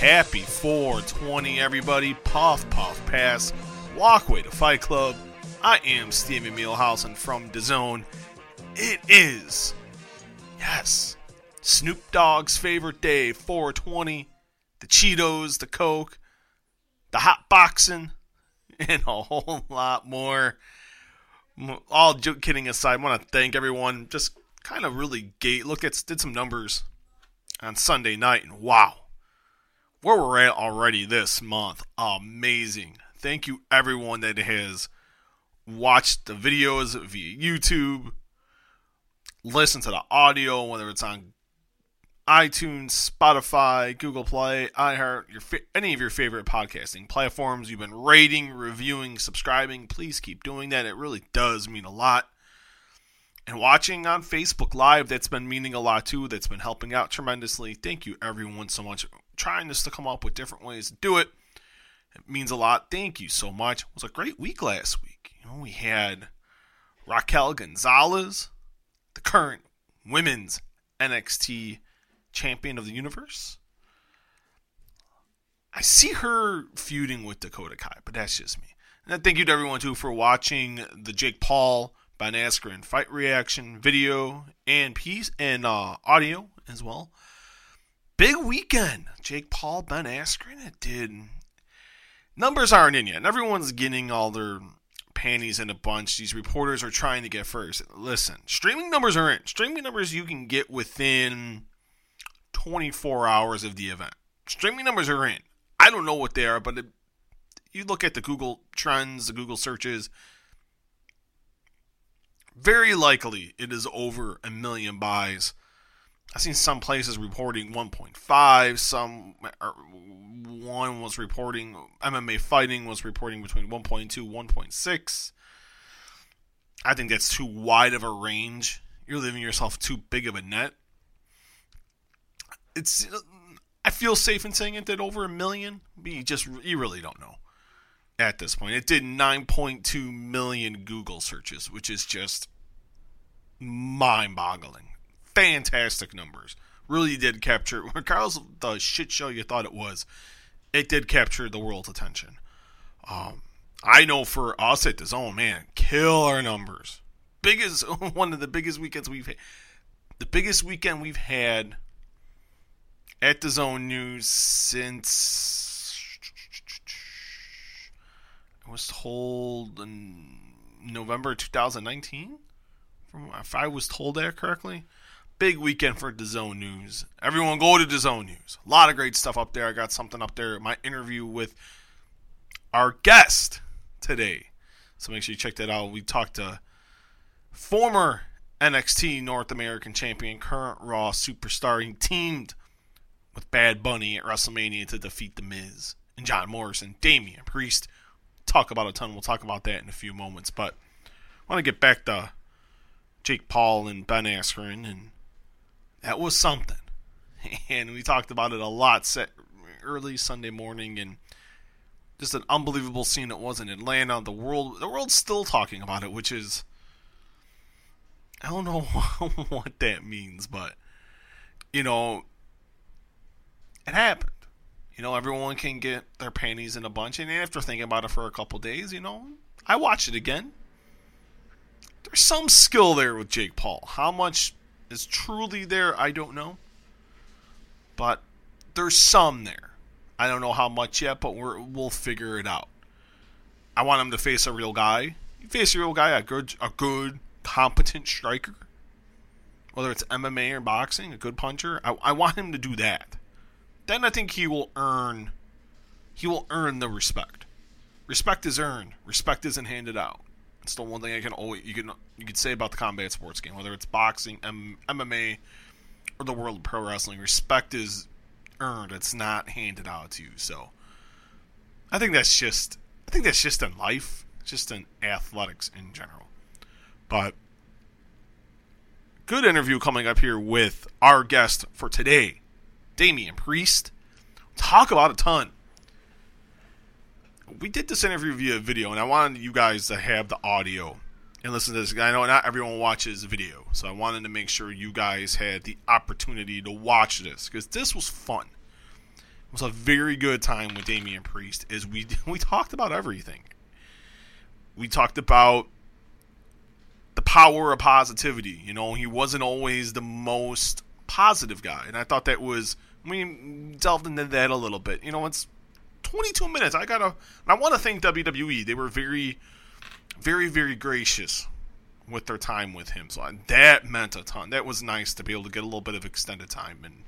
Happy 420, everybody. Puff, puff, pass. Walkway to Fight Club. I am Steven Muehlhausen from DAZN. It is, yes, Snoop Dogg's favorite day, 420. The Cheetos, the Coke, the hot boxing, and a whole lot more. All joke kidding aside, I want to thank everyone. Just kind of really gate look at did some numbers on Sunday night, and wow, where we're at already this month, amazing. Thank you everyone that has watched the videos via YouTube, listen to the audio, whether it's on iTunes, Spotify, Google Play, iHeart, your fa- any of your favorite podcasting platforms. You've been rating, reviewing, subscribing. Please keep doing that. It really does mean a lot. And watching on Facebook Live, that's been meaning a lot too. That's been helping out tremendously. Thank you, everyone, so much. Trying this to come up with different ways to do it. It means a lot. Thank you so much. It was a great week last week. You know, we had Raquel Gonzalez, the current women's NXT champion of the universe. I see her feuding with Dakota Kai, but that's just me. And thank you to everyone too for watching the Jake Paul Askren fight reaction video and piece and uh, audio as well. Big weekend. Jake Paul, Ben Askren. It did. Numbers aren't in yet. Everyone's getting all their panties in a bunch. These reporters are trying to get first. Listen, streaming numbers are in. Streaming numbers you can get within 24 hours of the event. Streaming numbers are in. I don't know what they are, but it, you look at the Google trends, the Google searches. Very likely it is over a million buys. I've seen some places reporting 1.5. Some er, one was reporting MMA fighting was reporting between 1.2 1.6. I think that's too wide of a range. You're leaving yourself too big of a net it's I feel safe in saying it that over a million, but you just you really don't know at this point. It did 9.2 million Google searches, which is just mind-boggling. Fantastic numbers. Really did capture, regardless of the shit show you thought it was, it did capture the world's attention. Um, I know for us at DAZN, man, killer numbers. Biggest one of the biggest weekends we've had. The biggest weekend we've had at DAZN News since I was told in November 2019. If I was told that correctly, big weekend for DAZN News. Everyone go to DAZN News. A lot of great stuff up there. I got something up there. My interview with our guest today. So make sure you check that out. We talked to former NXT North American Champion, current Raw superstar. He teamed with Bad Bunny at WrestleMania to defeat The Miz and John Morrison, Damian Priest. Talk about a ton. We'll talk about that in a few moments. But I want to get back to Jake Paul and Ben Askren, and that was something. And we talked about it a lot set early Sunday morning, and just an unbelievable scene it was in Atlanta. The world, the world's still talking about it, which is I don't know what that means, but you know, it happened. You know, everyone can get their panties in a bunch, and after thinking about it for a couple days, you know, I watched it again. There's some skill there with Jake Paul. How much is truly there, I don't know. But there's some there. I don't know how much yet, but we're, we'll figure it out. I want him to face a real guy. You face a real guy, a good, a good, competent striker. Whether it's MMA or boxing, a good puncher. I, I want him to do that then I think he will earn he will earn the respect. Respect is earned. Respect isn't handed out. It's the one thing I can always you can you could say about the combat sports game, whether it's boxing, M- MMA, or the world of pro wrestling. Respect is earned. It's not handed out to you. So I think that's just I think that's just in life, just in athletics in general. But good interview coming up here with our guest for today, Damian Priest. Talk about a ton. We did this interview via video, and I wanted you guys to have the audio and listen to this. I know not everyone watches video, so I wanted to make sure you guys had the opportunity to watch this because this was fun. It was a very good time with Damian Priest. Is we we talked about everything. We talked about the power of positivity. You know, he wasn't always the most positive guy, and I thought that was. We delved into that a little bit. You know, it's 22 minutes. I gotta. I want to thank WWE. They were very, very, very gracious with their time with him. So that meant a ton. That was nice to be able to get a little bit of extended time and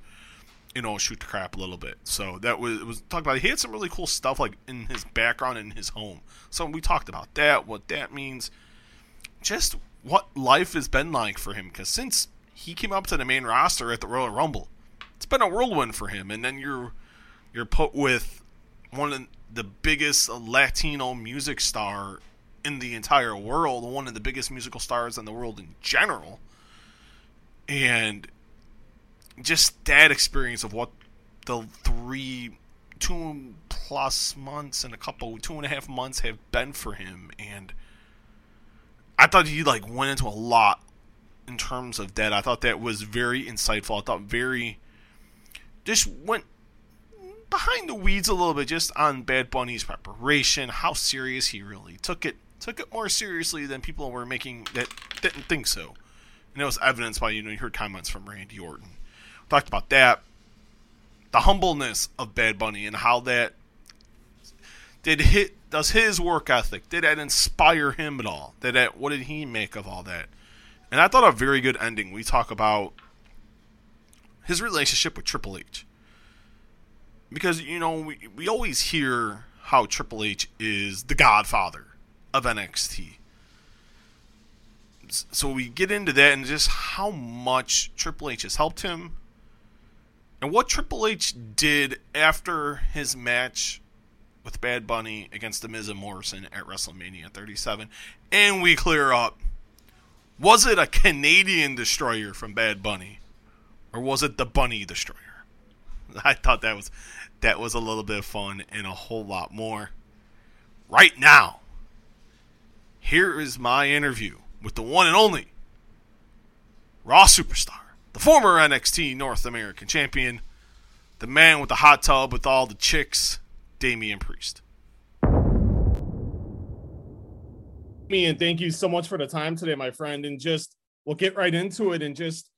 you know shoot the crap a little bit. So that was was talked about. He had some really cool stuff like in his background in his home. So we talked about that, what that means, just what life has been like for him. Because since he came up to the main roster at the Royal Rumble, it's been a whirlwind for him. And then you're you're put with one of the biggest Latino music star in the entire world, one of the biggest musical stars in the world in general. And just that experience of what the three, two plus months and a couple, two and a half months have been for him. And I thought he like went into a lot in terms of that. I thought that was very insightful. I thought very just went behind the weeds a little bit just on Bad Bunny's preparation, how serious he really took it took it more seriously than people were making that didn't think so. And it was evidenced by you know you heard comments from Randy Orton. We talked about that, the humbleness of Bad Bunny and how that did hit does his work ethic did that inspire him at all? Did that what did he make of all that? And I thought a very good ending. We talk about his relationship with Triple H. Because, you know, we, we always hear how Triple H is the godfather of NXT. So we get into that and just how much Triple H has helped him and what Triple H did after his match with Bad Bunny against The Miz and Morrison at WrestleMania 37. And we clear up was it a Canadian destroyer from Bad Bunny or was it the Bunny destroyer? I thought that was that was a little bit of fun and a whole lot more. Right now, here is my interview with the one and only Raw superstar, the former NXT North American champion, the man with the hot tub with all the chicks, Damian Priest. Me and thank you so much for the time today, my friend. And just we'll get right into it. And just,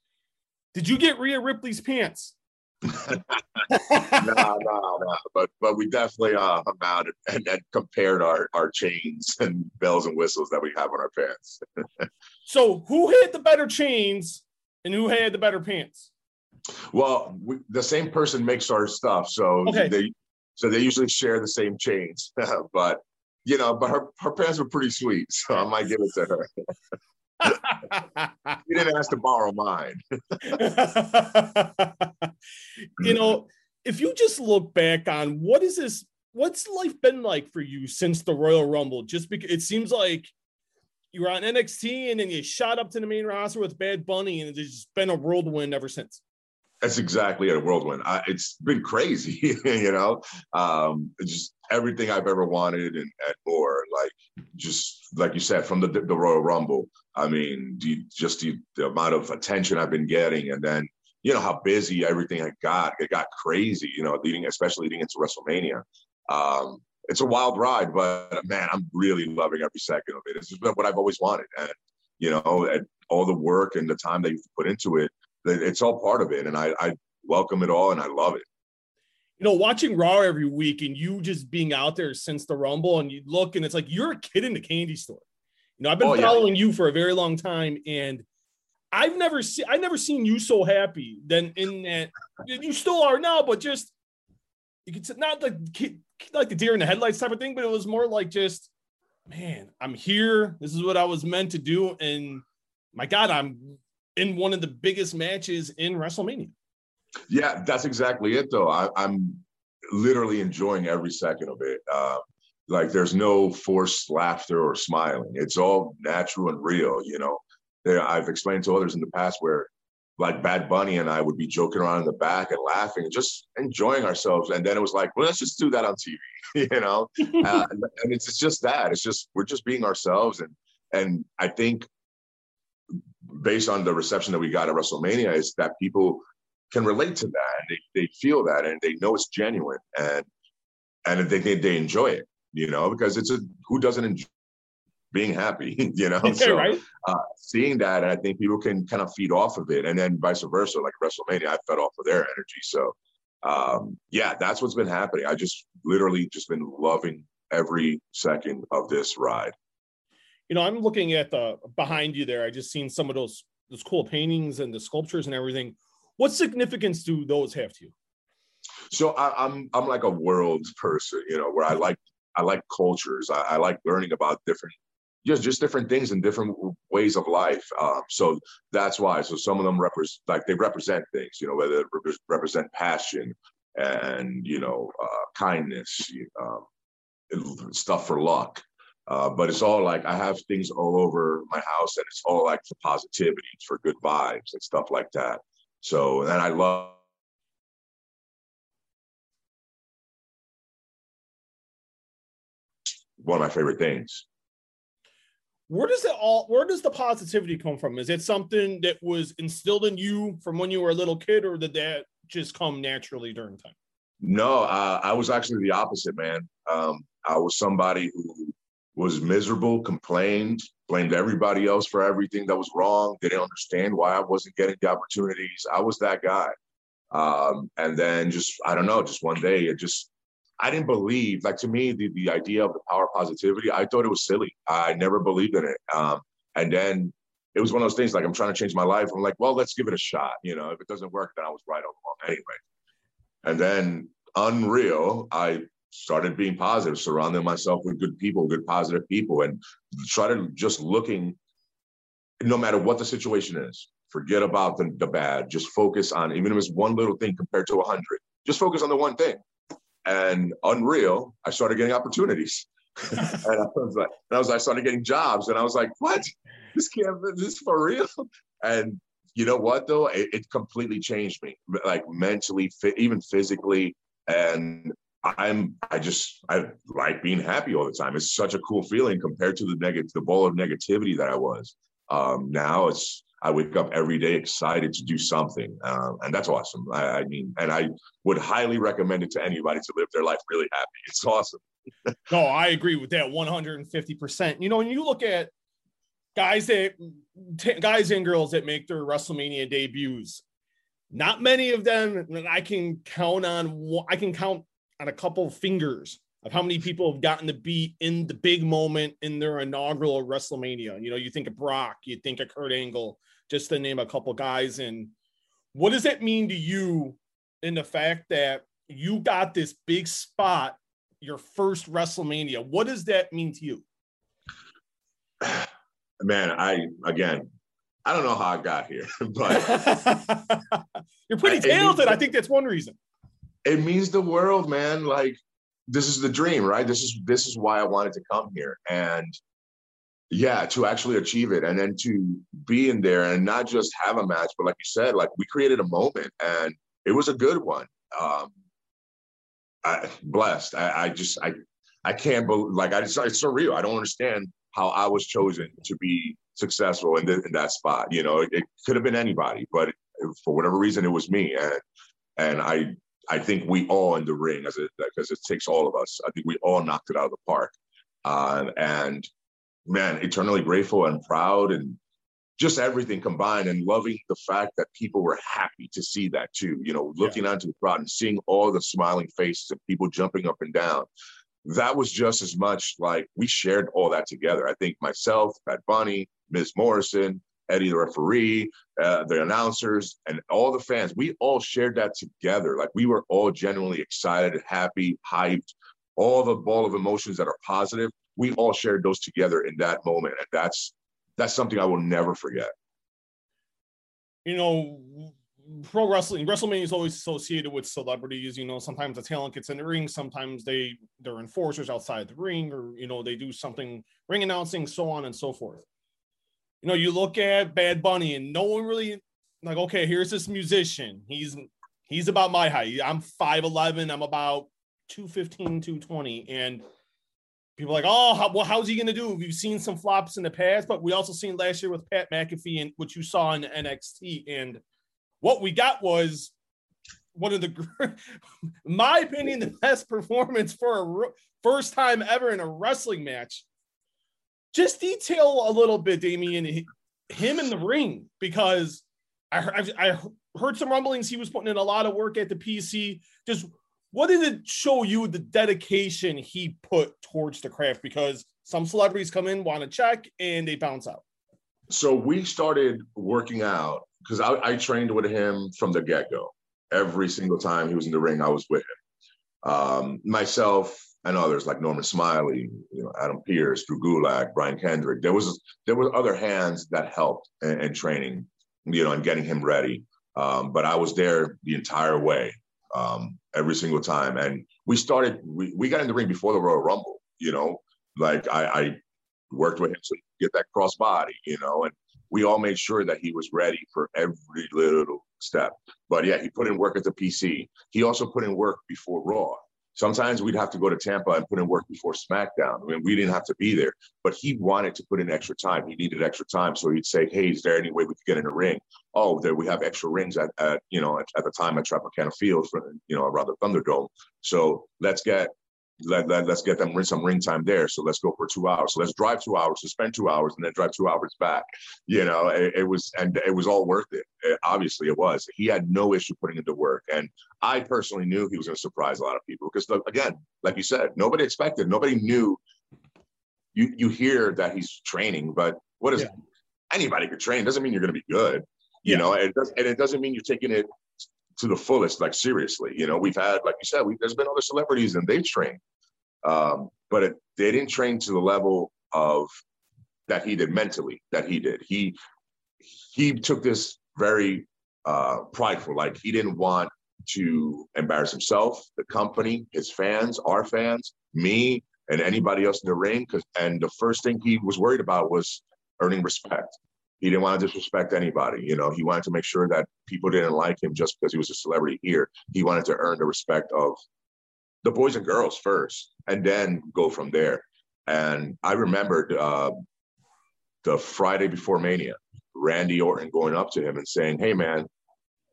did you get Rhea Ripley's pants? No, no, no. But but we definitely uh hung out and, and compared our our chains and bells and whistles that we have on our pants. so who had the better chains and who had the better pants? Well, we, the same person makes our stuff, so okay. they so they usually share the same chains. but you know, but her her pants were pretty sweet, so I might give it to her. you didn't ask to borrow mine. you know, if you just look back on what is this, what's life been like for you since the Royal Rumble? Just because it seems like you were on NXT and then you shot up to the main roster with Bad Bunny, and it's just been a whirlwind ever since. That's exactly a whirlwind. I, it's been crazy, you know. Um, just everything I've ever wanted and, and more. Like just like you said, from the the Royal Rumble. I mean, just the, the amount of attention I've been getting, and then you know how busy everything I got. It got crazy, you know, leading especially leading into WrestleMania. Um, it's a wild ride, but man, I'm really loving every second of it. It's what I've always wanted, and you know, and all the work and the time that you've put into it it's all part of it, and I, I welcome it all, and I love it. You know, watching Raw every week and you just being out there since the Rumble, and you look and it's like you're a kid in the candy store. Know, I've been oh, following yeah. you for a very long time, and I've never seen I've never seen you so happy than in that you still are now, but just you could say, not like like the deer in the headlights type of thing, but it was more like just man, I'm here. This is what I was meant to do, and my God, I'm in one of the biggest matches in WrestleMania. Yeah, that's exactly it, though. I, am literally enjoying every second of it. Uh, like, there's no forced laughter or smiling. It's all natural and real. You know, there, I've explained to others in the past where, like, Bad Bunny and I would be joking around in the back and laughing and just enjoying ourselves. And then it was like, well, let's just do that on TV. you know, uh, and it's, it's just that. It's just we're just being ourselves, and and I think based on the reception that we got at WrestleMania, is that people can relate to that and they, they feel that and they know it's genuine and and they, they, they enjoy it, you know, because it's a who doesn't enjoy being happy, you know. so right? uh, seeing that, and I think people can kind of feed off of it, and then vice versa. Like WrestleMania, I fed off of their energy. So um, yeah, that's what's been happening. I just literally just been loving every second of this ride. You know, I'm looking at the behind you there. I just seen some of those those cool paintings and the sculptures and everything. What significance do those have to you? So I, am I'm, I'm like a world person, you know, where I like I like cultures. I, I like learning about different just just different things and different ways of life. Um, so that's why. So some of them represent like they represent things, you know, whether it rep- represent passion and you know uh, kindness, um, stuff for luck. Uh, but it's all like I have things all over my house, and it's all like for positivity, for good vibes and stuff like that. So, and I love one of my favorite things. Where does it all where does the positivity come from? Is it something that was instilled in you from when you were a little kid or did that just come naturally during time? No uh, i was actually the opposite man. Um, i was somebody who was miserable complained blamed everybody else for everything that was wrong. Didn't understand why i wasn't getting the opportunities. I was that guy. Um, and then just i don't know just one day it just I didn't believe, like to me, the, the idea of the power of positivity, I thought it was silly. I never believed in it. Um, and then it was one of those things like I'm trying to change my life. I'm like, well, let's give it a shot. You know, if it doesn't work, then I was right all along anyway. And then unreal, I started being positive, surrounding myself with good people, good positive people, and started just looking, no matter what the situation is, forget about the, the bad. Just focus on, even if it's one little thing compared to a hundred, just focus on the one thing and unreal, I started getting opportunities. and I was like, and I was I started getting jobs, and I was like, what? This can't this for real? And you know what though? It, it completely changed me, like mentally, fit, even physically, and I'm I just I like being happy all the time. It's such a cool feeling compared to the negative the ball of negativity that I was. Um, now it's I wake up every day excited to do something, uh, and that's awesome. I, I, mean, and I would highly recommend it to anybody to live their life really happy. It's awesome. no, I agree with that 150. percent You know, when you look at guys that t- guys and girls that make their WrestleMania debuts, not many of them I can count on. I can count on a couple fingers of how many people have gotten to be in the big moment in their inaugural WrestleMania. You know, you think of Brock, you think of Kurt Angle, just to name a couple guys. And what does that mean to you in the fact that you got this big spot, your first WrestleMania? What does that mean to you? Man, I again, I don't know how I got here, but you're pretty talented. I think that's one reason. It means the world, man. Like this is the dream, right? This is this is why I wanted to come here, and yeah to actually achieve it and then to be in there and not just have a match but like you said like we created a moment and it was a good one. Um I, blessed. I, I just i i can't believe like i just it's surreal. I don't understand how i was chosen to be successful in, the, in that spot you know? It, it could have been anybody but it, for whatever reason it was me. And and i i think we all in the ring as it because it takes all of us. I think we all knocked it out of the park. Uh, and man, eternally grateful and proud and just everything combined and loving the fact that people were happy to see that too. You know, looking yeah. onto the crowd and seeing all the smiling faces and people jumping up and down. That was just as much like we shared all that together. I think myself, Bad Bunny, Miz Morrison, Eddie the referee, uh, the announcers, and all the fans, we all shared that together. Like we were all genuinely excited, happy, hyped, all the ball of emotions that are positive we all shared those together in that moment, and that's that's something I will never forget. You know, pro wrestling, WrestleMania is always associated with celebrities. You know, sometimes the talent gets in the ring, sometimes they they're enforcers outside the ring, or you know, they do something ring announcing, so on and so forth. You know, you look at Bad Bunny, and no one really like. Okay, here's this musician. He's he's about my height. I'm 5'11. I'm about 215, 220, and people like, oh, how, well, how's he going to do? We've seen some flops in the past, but we also seen last year with Pat McAfee and what you saw in NXT. And what we got was one of the, my opinion, the best performance for a first time ever in a wrestling match. Just detail a little bit, Damian, him in the ring because I, I heard some rumblings he was putting in a lot of work at the PC. Just what did it show you the dedication he put towards the craft? Because some celebrities come in, want to check, and they bounce out. So we started working out because I, I, trained with him from the get go. Every single time he was in the ring, I was with him. Um, myself and others like Norman Smiley, you know, Adam Pearce, Drew Gulak, Brian Kendrick. There was there were other hands that helped in, in training, you know, and getting him ready. Um, but I was there the entire way um, every single time. And we started, we, we got in the ring before the Royal Rumble, you know, like I, I worked with him to get that cross body, you know, and we all made sure that he was ready for every little step. But yeah, he put in work at the PC. He also put in work before Raw. Sometimes we'd have to go to Tampa and put in work before SmackDown. I mean, we didn't have to be there, but he wanted to put in extra time. He needed extra time, so he'd say, "Hey, is there any way we could get in a ring?" Oh, there we have extra rings at, at you know at, at the time at Tropicana Field, for, you know, around the Thunderdome. So let's get let, let, us get them some ring time there. So let's go for two hours. So let's drive two hours, to spend two hours, and then drive two hours back. You know, it, it was and it was all worth it. it. Obviously, it was. He had no issue putting into work, and I personally knew he was going to surprise a lot of people because, again, like you said, nobody expected, nobody knew. You you hear that he's training, but what is yeah. anybody could train? Doesn't mean you're going to be good. You yeah. know, and it, does, and it doesn't mean you're taking it to the fullest, like seriously. You know, we've had, like you said, we, there's been other celebrities and they've trained, um, but it, they didn't train to the level of that he did mentally. That he did. He he took this very uh, prideful. Like he didn't want to embarrass himself, the company, his fans, our fans, me, and anybody else in the ring. And the first thing he was worried about was earning respect he didn't want to disrespect anybody. You know, he wanted to make sure that people didn't like him just because he was a celebrity here. He wanted to earn the respect of the boys and girls first, and then go from there. And I remembered uh, the Friday before Mania, Randy Orton going up to him and saying, "Hey, man,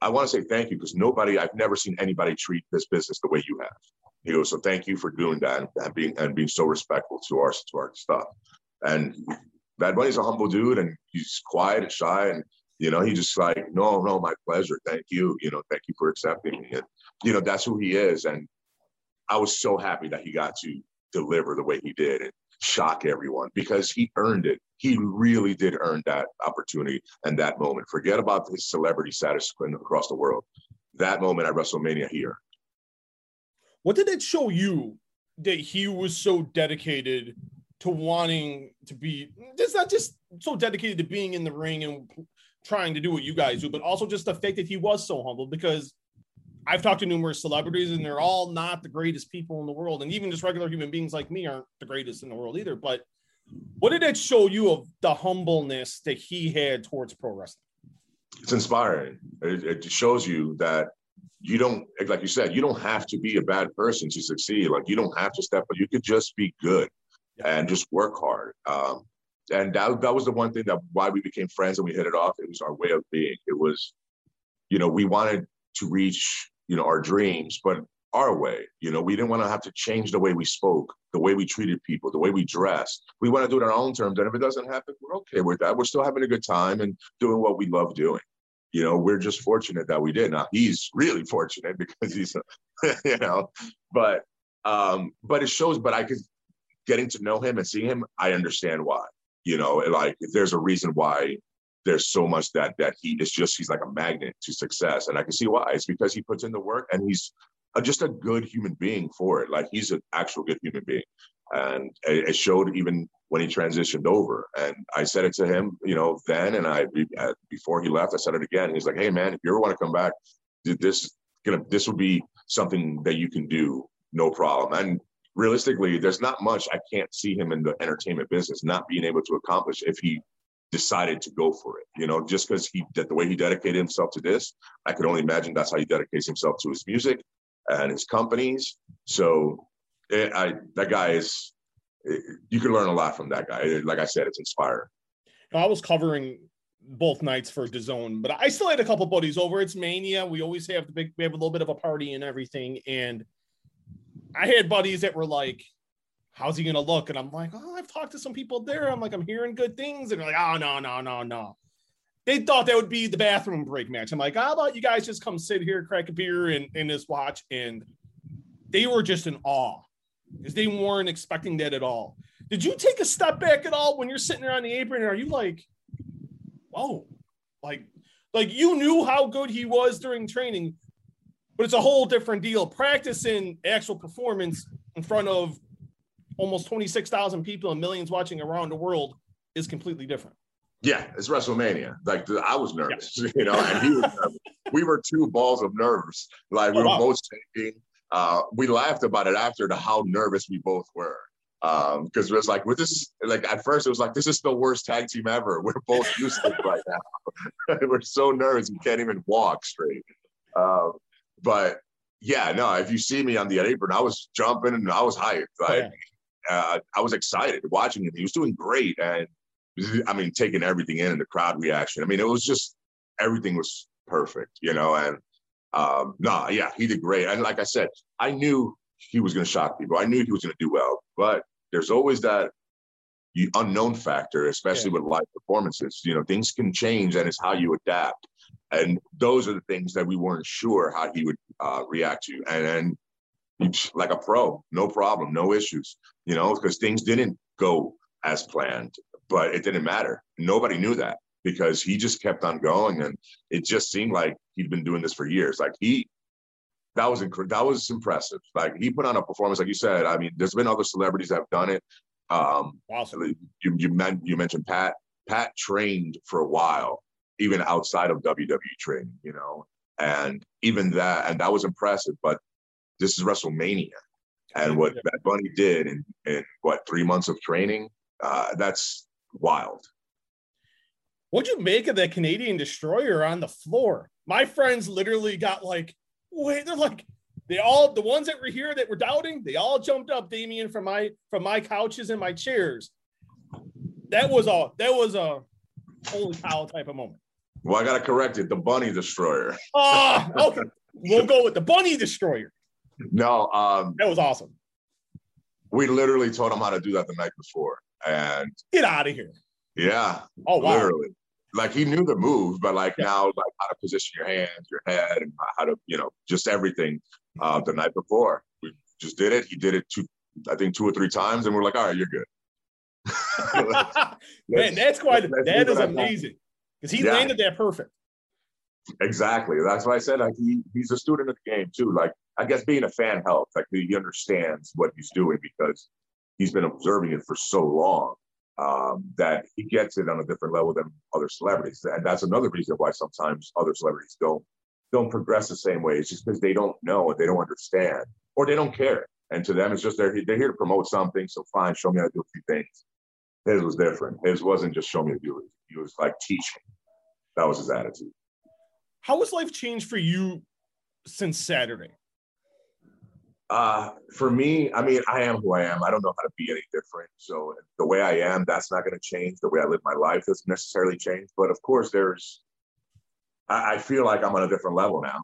I want to say thank you because nobody, I've never seen anybody treat this business the way you have." He goes, "So thank you for doing that and being and being so respectful to our to our stuff." And Bad Bunny's a humble dude and he's quiet and shy and you know, he just like, no, no, my pleasure. Thank you. You know, thank you for accepting me. And, you know, that's who he is. And I was so happy that he got to deliver the way he did and shock everyone because he earned it. He really did earn that opportunity and that moment. Forget about his celebrity status across the world. That moment at WrestleMania here. What did it show you that he was so dedicated to wanting to be just not just so dedicated to being in the ring and trying to do what you guys do, but also just the fact that he was so humble because I've talked to numerous celebrities and they're all not the greatest people in the world. And even just regular human beings like me aren't the greatest in the world either. But what did it show you of the humbleness that he had towards pro wrestling? It's inspiring. It, it shows you that you don't, like you said, you don't have to be a bad person to succeed. Like you don't have to step, but you could just be good and just work hard. Um, and that, that was the one thing that why we became friends and we hit it off. It was our way of being. It was, you know, we wanted to reach, you know, our dreams, but our way. You know, we didn't want to have to change the way we spoke, the way we treated people, the way we dressed. We want to do it on our own terms. And if it doesn't happen, we're okay with that. We're still having a good time and doing what we love doing. You know, we're just fortunate that we did. Now he's really fortunate because he's, you know, but um, but it shows. But I could getting to know him and seeing him, I understand why. You know, like there's a reason why there's so much that that he is just he's like a magnet to success, and I can see why. It's because he puts in the work and he's a, just a good human being for it. Like he's an actual good human being, and it, it showed even when he transitioned over. And I said it to him, you know, then and I uh, before he left, I said it again. He's like, "Hey, man, if you ever want to come back, this gonna this will be something that you can do, no problem." And realistically, there's not much I can't see him in the entertainment business not being able to accomplish if he decided to go for it. You know, just because he that the way he dedicated himself to this, I could only imagine that's how he dedicates himself to his music and his companies. So, it, I that guy is. It, you can learn a lot from that guy. Like I said, it's inspiring. I was covering both nights for DAZN, but I still had a couple buddies over. It's Mania. We always have the big, we have a little bit of a party and everything. And I had buddies that were like, how's he going to look? And I'm like, oh, I've talked to some people there. I'm like, I'm hearing good things. And they're like, oh, no, no, no, no. They thought that would be the bathroom break match. I'm like, how about you guys just come sit here, crack a beer, and, and just watch? And they were just in awe because they weren't expecting that at all. Did you take a step back at all when you're sitting there on the apron? Are you like, whoa, like, like you knew how good he was during training, but it's a whole different deal. Practicing actual performance in front of almost 26,000 people and millions watching around the world is completely different. Yeah, it's WrestleMania. Like I was nervous, yeah. you know, and he was nervous. we were two balls of nerves. Like we oh, were wow. both shaking. Uh, we laughed about it after to how nervous we both were. Um, because it was like, with this, like at first it was like, this is the worst tag team ever. We're both useless right now. we're so nervous we can't even walk straight. Um, but yeah, no, if you see me on the apron, I was jumping and I was hyped. Like, uh, I was excited watching him. He was doing great, and I mean, taking everything in and the crowd reaction. I mean, it was just everything was perfect, you know. And um, no, nah, yeah, he did great. And like I said, I knew he was going to shock people. I knew he was going to do well, but there's always that unknown factor, especially yeah. with live performances. You know, things can change, and it's how you adapt. And those are the things that we weren't sure how he would uh, react to. And, and like a pro, no problem, no issues, you know, because things didn't go as planned, but it didn't matter. Nobody knew that because he just kept on going. And it just seemed like he'd been doing this for years. Like he, that was inc- that was impressive. Like he put on a performance, like you said. I mean, there's been other celebrities that have done it. Um, awesome. You you, men- you mentioned Pat. Pat trained for a while, even outside of WWE training. You know, and even that, and that was impressive. But this is WrestleMania. And what Bad Bunny did in, in what three months of training, uh, that's wild. What'd you make of that Canadian destroyer on the floor? My friends literally got like, wait, they're like, they all the ones that were here that were doubting, they all jumped up, Damian, from my from my couches and my chairs. That was all that was a holy cow type of moment. Well, I gotta correct it. The bunny destroyer. Oh, okay. we'll go with the bunny destroyer. No, um, that was awesome. We literally told him how to do that the night before, and get out of here. Yeah. Oh wow. Literally, like he knew the move, but like yeah. now, like how to position your hands, your head, and how to, you know, just everything. Uh, the night before, we just did it. He did it two, I think, two or three times, and we're like, all right, you're good. Man, that's quite. That is amazing because he yeah. landed that perfect. Exactly. That's why I said like he, he's a student of the game too. Like I guess being a fan helps. Like he understands what he's doing because he's been observing it for so long um, that he gets it on a different level than other celebrities. And that's another reason why sometimes other celebrities don't don't progress the same way. It's just because they don't know, they don't understand, or they don't care. And to them, it's just they're they're here to promote something. So fine, show me how to do a few things. His was different. His wasn't just show me how to do it. He was like teach me. That was his attitude. How has life changed for you since Saturday? Uh, for me, I mean, I am who I am. I don't know how to be any different. So the way I am, that's not going to change. The way I live my life doesn't necessarily change. But of course, there's, I, I feel like I'm on a different level now.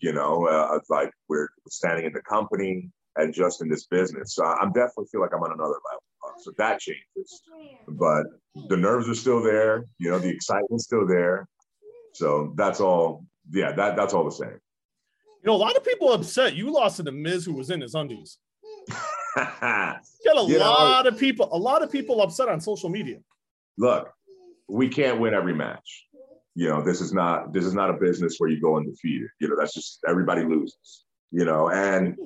You know, uh, like we're standing in the company and just in this business. So I'm definitely feel like I'm on another level. So that changes. But the nerves are still there. You know, the excitement's still there. So that's all. Yeah, that that's all the same. You know, a lot of people upset you lost to the Miz, who was in his undies. got a you lot know, of people, a lot of people upset on social media. Look, we can't win every match. You know, this is not this is not a business where you go undefeated. You know, that's just everybody loses. You know, and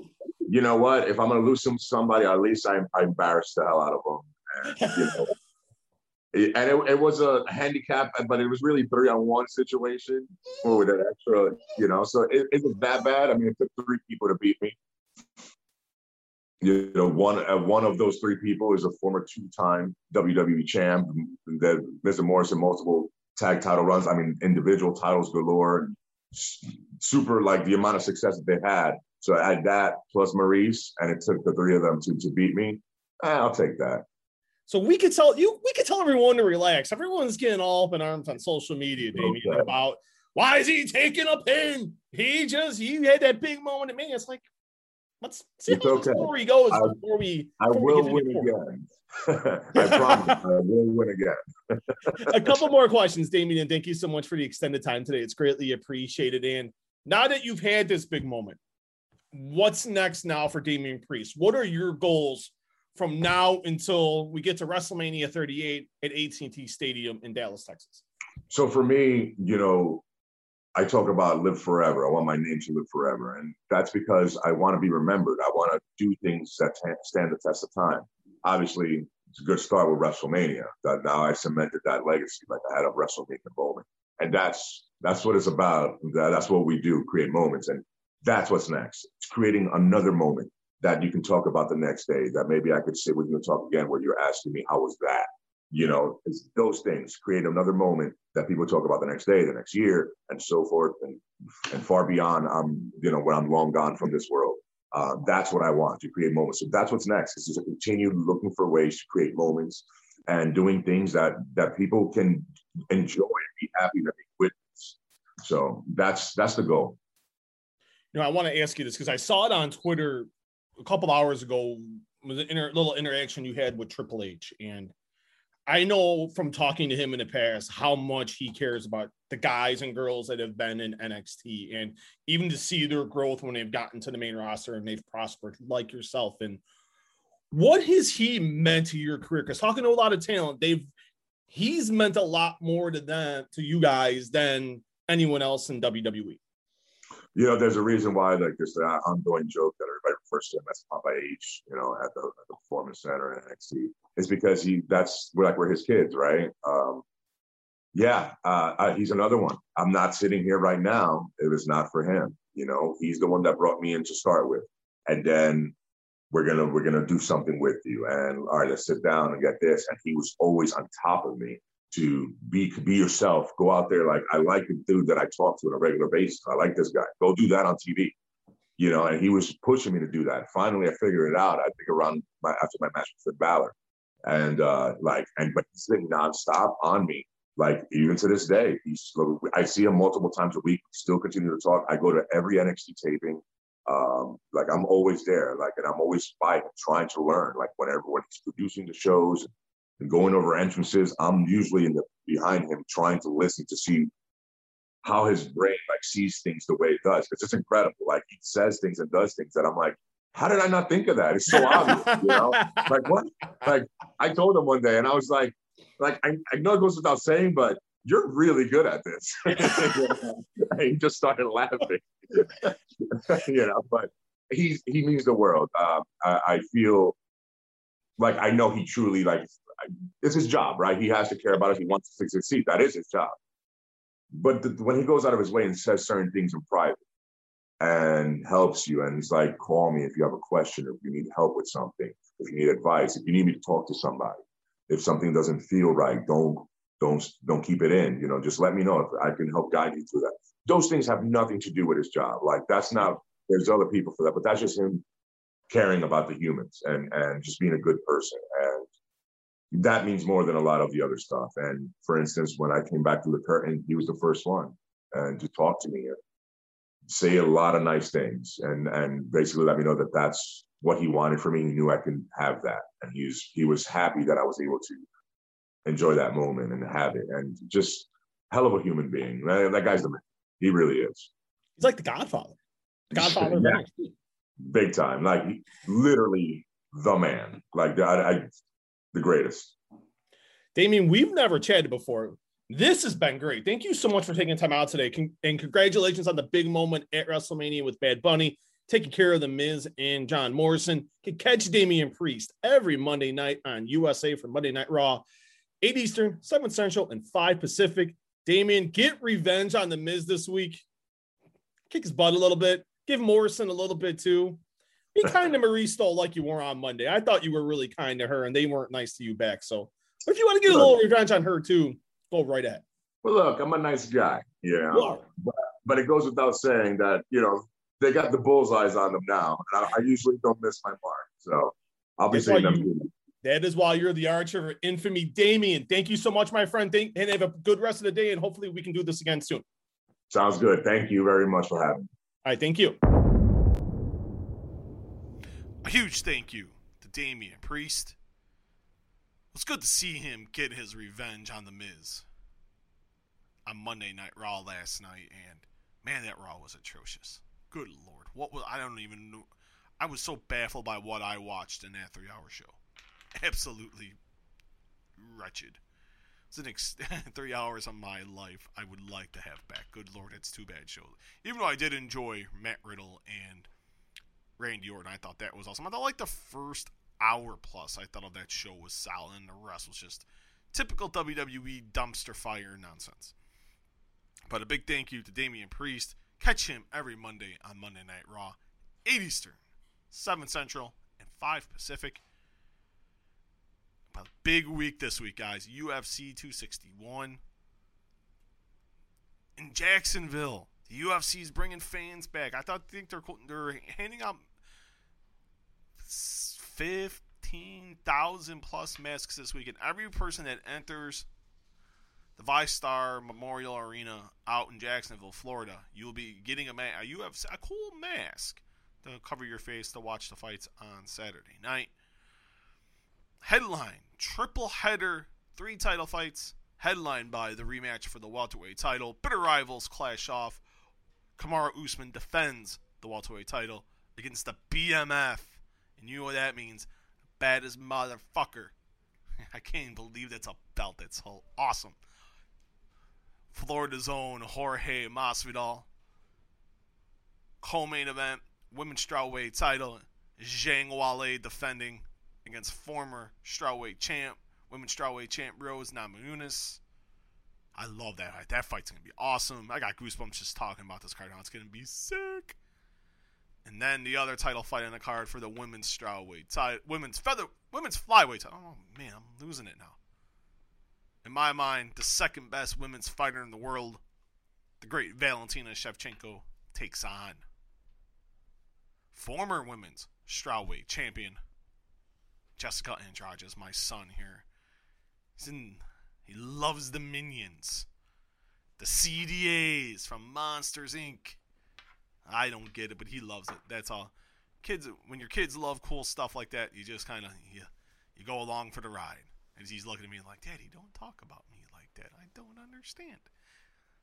you know what? If I'm gonna lose some somebody, at least I, I embarrass the hell out of them. And, you know, and it, it was a handicap, but it was really three on one situation with an extra, you know. So it, it was that bad. I mean, it took three people to beat me. You know, one uh, one of those three people is a former two-time WWE champ. That Mr. Morrison multiple tag title runs. I mean, individual titles galore. Super like the amount of success that they had. So I had that plus Maurice, and it took the three of them to to beat me. Eh, I'll take that. So we could tell you, we could tell everyone to relax. Everyone's getting all up in arms on social media, Damian, okay. about why is he taking a pin? He just he had that big moment at me. It's like, let's see how okay. the story goes I, before we. I will win again. I promise I will win again. a couple more questions, Damian, and thank you so much for the extended time today. It's greatly appreciated. And now that you've had this big moment, what's next now for Damian Priest? What are your goals from now until we get to WrestleMania 38 at AT&T Stadium in Dallas, Texas? So for me, you know, I talk about live forever. I want my name to live forever. And that's because I want to be remembered. I want to do things that stand the test of time. Obviously, it's a good start with WrestleMania. That now I cemented that legacy like I had a WrestleMania moment. And that's that's what it's about. That's what we do, create moments. And that's what's next. It's creating another moment that you can talk about the next day. That maybe I could sit with you and talk again where you're asking me, how was that? You know, those things create another moment that people talk about the next day, the next year, and so forth, and and far beyond. I'm, you know, when I'm long gone from this world. Uh, that's what I want to create moments. So that's what's next. Is to continue looking for ways to create moments and doing things that that people can enjoy and be happy that they witness. So that's that's the goal. You know, I want to ask you this because I saw it on Twitter a couple hours ago. Was an inter, little interaction you had with Triple H, and I know from talking to him in the past how much he cares about the guys and girls that have been in NXT and even to see their growth when they've gotten to the main roster and they've prospered like yourself. And what has he meant to your career? Because talking to a lot of talent, they've he's meant a lot more to them to you guys than anyone else in WWE. You know, there's a reason why like there's the ongoing joke that everybody refers time as Papa H, you know, at the, at the performance center in NXT is because he that's we're like we're his kids, right? Um, yeah, uh, uh, he's another one. I'm not sitting here right now. It was not for him. You know, he's the one that brought me in to start with, and then we're gonna we're gonna do something with you. And all right, let's sit down and get this. And he was always on top of me to be be yourself. Go out there like I like the dude that I talk to on a regular basis. I like this guy. Go do that on TV. You know, and he was pushing me to do that. Finally, I figured it out. I think around my after my match with Finn Balor and uh, like and but he's been nonstop on me. Like even to this day, he's I see him multiple times a week. Still continue to talk. I go to every NXT taping. Um, like I'm always there. Like and I'm always fighting, trying to learn. Like whenever when he's producing the shows and going over entrances, I'm usually in the behind him trying to listen to see how his brain like sees things the way it does because it's incredible. Like he says things and does things that I'm like, how did I not think of that? It's so obvious, you know. Like what? Like I told him one day, and I was like, like I, I know it goes without saying, but you're really good at this. he just started laughing, you know. But he's he means the world. Uh, I, I feel like I know he truly like it's his job, right? He has to care about us. He wants to succeed. That is his job. But the, when he goes out of his way and says certain things in private, and helps you. And he's like, call me if you have a question, or if you need help with something, if you need advice, if you need me to talk to somebody. If something doesn't feel right, don't don't don't keep it in. You know, just let me know if I can help guide you through that. Those things have nothing to do with his job. Like that's not. There's other people for that, but that's just him caring about the humans and and just being a good person. And that means more than a lot of the other stuff. And for instance, when I came back to the curtain, he was the first one and to talk to me and say a lot of nice things and and basically let me know that that's what he wanted for me. He knew I could have that, and he was he was happy that I was able to enjoy that moment and have it. And just hell of a human being. That, that guy's the man. He really is. He's like the Godfather. The Godfather. yeah. Big time. Like literally the man. Like I, I the greatest. Damian, we've never chatted before. This has been great. Thank you so much for taking time out today. Con- and congratulations on the big moment at WrestleMania with Bad Bunny, taking care of The Miz and John Morrison. Can catch Damian Priest every Monday night on USA for Monday Night Raw, 8 Eastern, 7 Central, and 5 Pacific. Damian, get revenge on The Miz this week. Kick his butt a little bit. Give Morrison a little bit too. Be kind to Marie Stoll like you were on Monday. I thought you were really kind to her and they weren't nice to you back. So if you want to get a little revenge on her too, go right at. Well, look, I'm a nice guy, know, but, but, it goes without saying that you know they got the bullseyes on them now, and I, I usually don't miss my mark, so I'll be that's seeing them. You, That is why you're the archer of infamy, Damian. Thank you so much, my friend. Thank and have a good rest of the day, and hopefully we can do this again soon. Sounds good. Thank you very much for having me. All right, thank you. A huge thank you to Damian Priest. It's good to see him get his revenge on The Miz on Monday Night Raw last night, and man, that Raw was atrocious. Good lord, what was I don't even know. I was so baffled by what I watched in that three-hour show. Absolutely wretched. It's an ex- three hours of my life I would like to have back. Good lord, it's too bad show. Even though I did enjoy Matt Riddle and Randy Orton, I thought that was awesome. I thought like the first hour plus, I thought of that show was solid, and the rest was just typical WWE dumpster fire nonsense. But a big thank you to Damian Priest. Catch him every Monday on Monday Night Raw, 8 Eastern, 7 Central, and 5 Pacific. A big week this week, guys. UFC 261 in Jacksonville. The UFC is bringing fans back. I thought think they're they're handing out fifteen thousand plus masks this week, and every person that enters the VyStar Memorial Arena out in Jacksonville, Florida, you will be getting a, mask. You have a cool mask to cover your face to watch the fights on Saturday night. Headline triple header, three title fights, headlined by the rematch for the welterweight title. Bitter rivals clash off. Kamaru Usman defends the welterweight title against the BMF, and you know what that means? Baddest motherfucker. I can't believe that's a belt. That's so awesome. Florida's own Jorge Masvidal. Co-main event, women's strawweight title. Zhang Weili defending against former strawweight champ, women's strawweight champ Rose Namajunas. I love that fight. That fight's gonna be awesome. I got goosebumps just talking about this card now. It's gonna be sick. And then the other title fight on the card for the women's strawweight women's feather, women's flyweight title. Oh man, I'm losing it now. In my mind, the second best women's fighter in the world, the great Valentina Shevchenko, takes on former women's strawweight champion Jessica Andrade is my son here. He's in. He loves the minions, the CDAs from Monsters Inc. I don't get it, but he loves it. That's all. Kids, when your kids love cool stuff like that, you just kind of you, you go along for the ride. And he's looking at me like, Daddy, don't talk about me like that. I don't understand.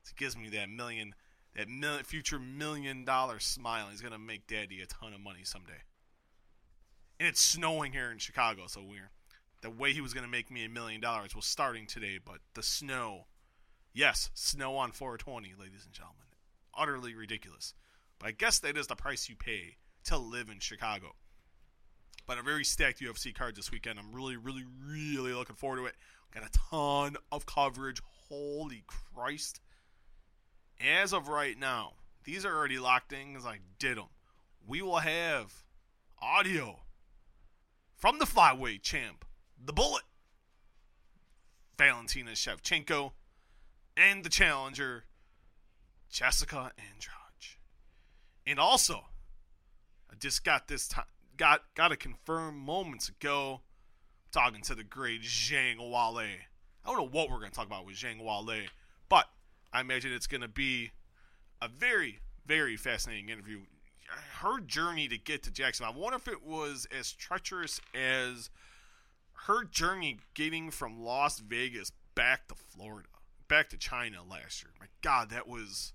So he gives me that million, that mil- future million dollar smile. He's gonna make Daddy a ton of money someday and it's snowing here in Chicago, so we're the way he was to make me a million dollars was starting today, but the snow, yes, snow on 420, ladies and gentlemen, utterly ridiculous. But I guess that is the price you pay to live in Chicago. But a very stacked UFC card this weekend. I'm really, really, really looking forward to it. Got a ton of coverage. Holy Christ! As of right now, these are already locked in because I did them. We will have audio from the flyweight champ, the Bullet, Valentina Shevchenko, and the challenger, Jessica Andrade. And also, I just got this time, got got a confirmed moments ago, talking to the great Zhang Weili. I don't know what we're to talk about with Zhang Weili, but I imagine it's to be a very, very fascinating interview her journey to get to Jackson. I wonder if it was as treacherous as her journey getting from Las Vegas back to Florida, back to China last year. My God, that was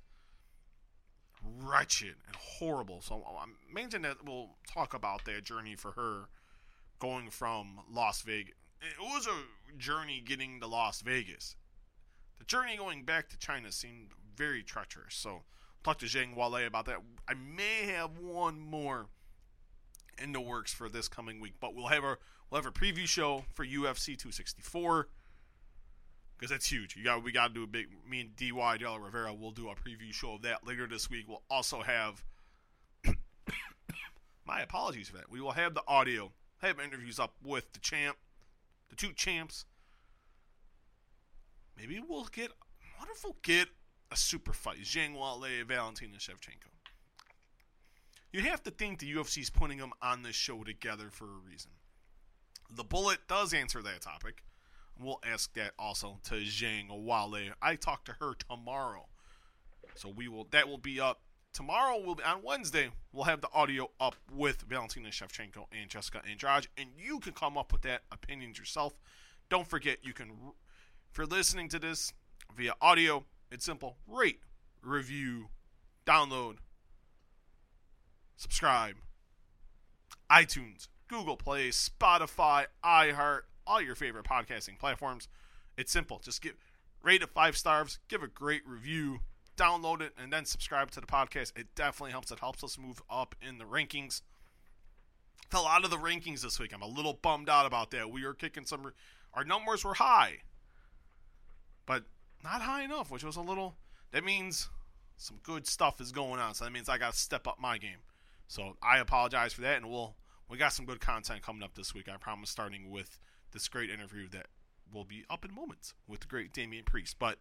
wretched and horrible. So I'm imagine that we'll talk about that journey for her going from Las Vegas. It was a journey getting to Las Vegas. The journey going back to China seemed very treacherous. So talk to Zhang Weili about that. I may have one more in the works for this coming week, but we'll have our we'll have a preview show for UFC 264 because that's huge. You got we got to do a big. Me and Dy Della Rivera will do a preview show of that later this week. We'll also have my apologies for that. We will have the audio, have interviews up with the champ, the two champs. Maybe we'll get. What if we'll get a super fight. Zhang Weili, Valentina Shevchenko. You have to think the UFC is putting them on this show together for a reason. The bullet does answer that topic. We'll ask that also to Zhang Weili. I talk to her tomorrow. So we will that will be up tomorrow will be on Wednesday. We'll have the audio up with Valentina Shevchenko and Jessica Andrade, and you can come up with that opinions yourself. Don't forget, you can if you're listening to this via audio, it's simple: rate, review, download, subscribe, iTunes, Google Play, Spotify, iHeart, all your favorite podcasting platforms. It's simple. Just give rate it five stars, give a great review, download it, and then subscribe to the podcast. It definitely helps. It helps us move up in the rankings. Fell out of the rankings this week. I'm a little bummed out about that. We were kicking some. Our numbers were high, but not high enough, which was a little. That means some good stuff is going on. So that means I got to step up my game. So I apologize for that, and we'll we got some good content coming up this week. I promise, starting with this great interview that will be up in moments with the great Damian Priest. But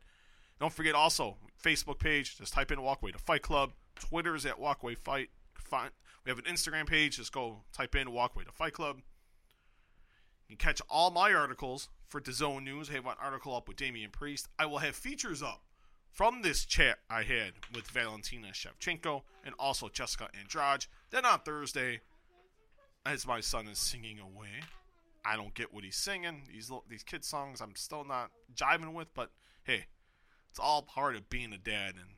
don't forget also Facebook page. Just type in Walkway to Fight Club. Twitter is at Walkway Fight. Find, we have an Instagram page. Just go type in Walkway to Fight Club. You can catch all my articles for DAZN News. I have an article up with Damian Priest. I will have features up from this chat I had with Valentina Shevchenko and also Jessica Andrade. Then on Thursday, as my son is singing away, I don't get what he's singing. These little, these kid songs I'm still not jiving with, but hey, it's all part of being a dad, and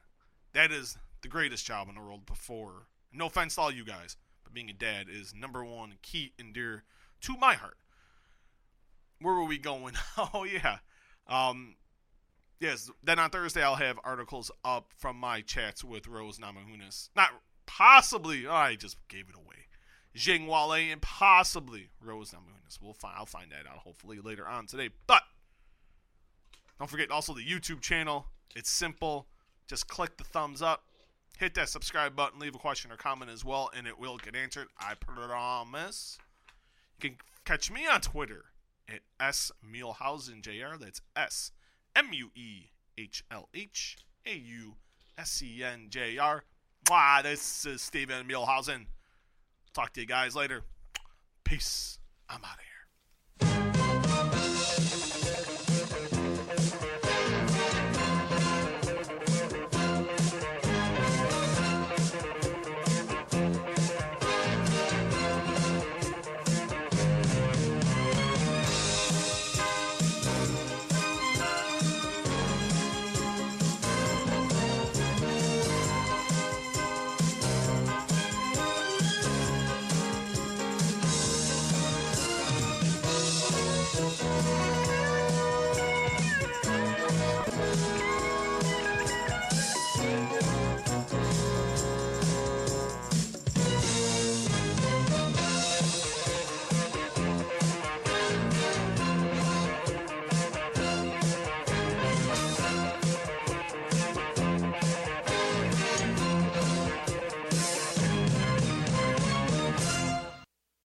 that is the greatest job in the world. Before, no offense to all you guys, but being a dad is number one, key and dear to my heart. Where were we going? oh yeah, um, yes. Then on Thursday I'll have articles up from my chats with Rose Namajunas. Not possibly. Oh, I just gave it away. Zhang Weili and possibly Rose Namajunas. We'll find. I'll find that out hopefully later on today. But don't forget also the YouTube channel. It's simple. Just click the thumbs up, hit that subscribe button, leave a question or comment as well, and it will get answered. I promise. You can catch me on Twitter at S Muehlhausen Jr. That's S M U E H L H A U S E N J R. Wow, this is Steven Muehlhausen. Talk to you guys later. Peace. I'm out of here.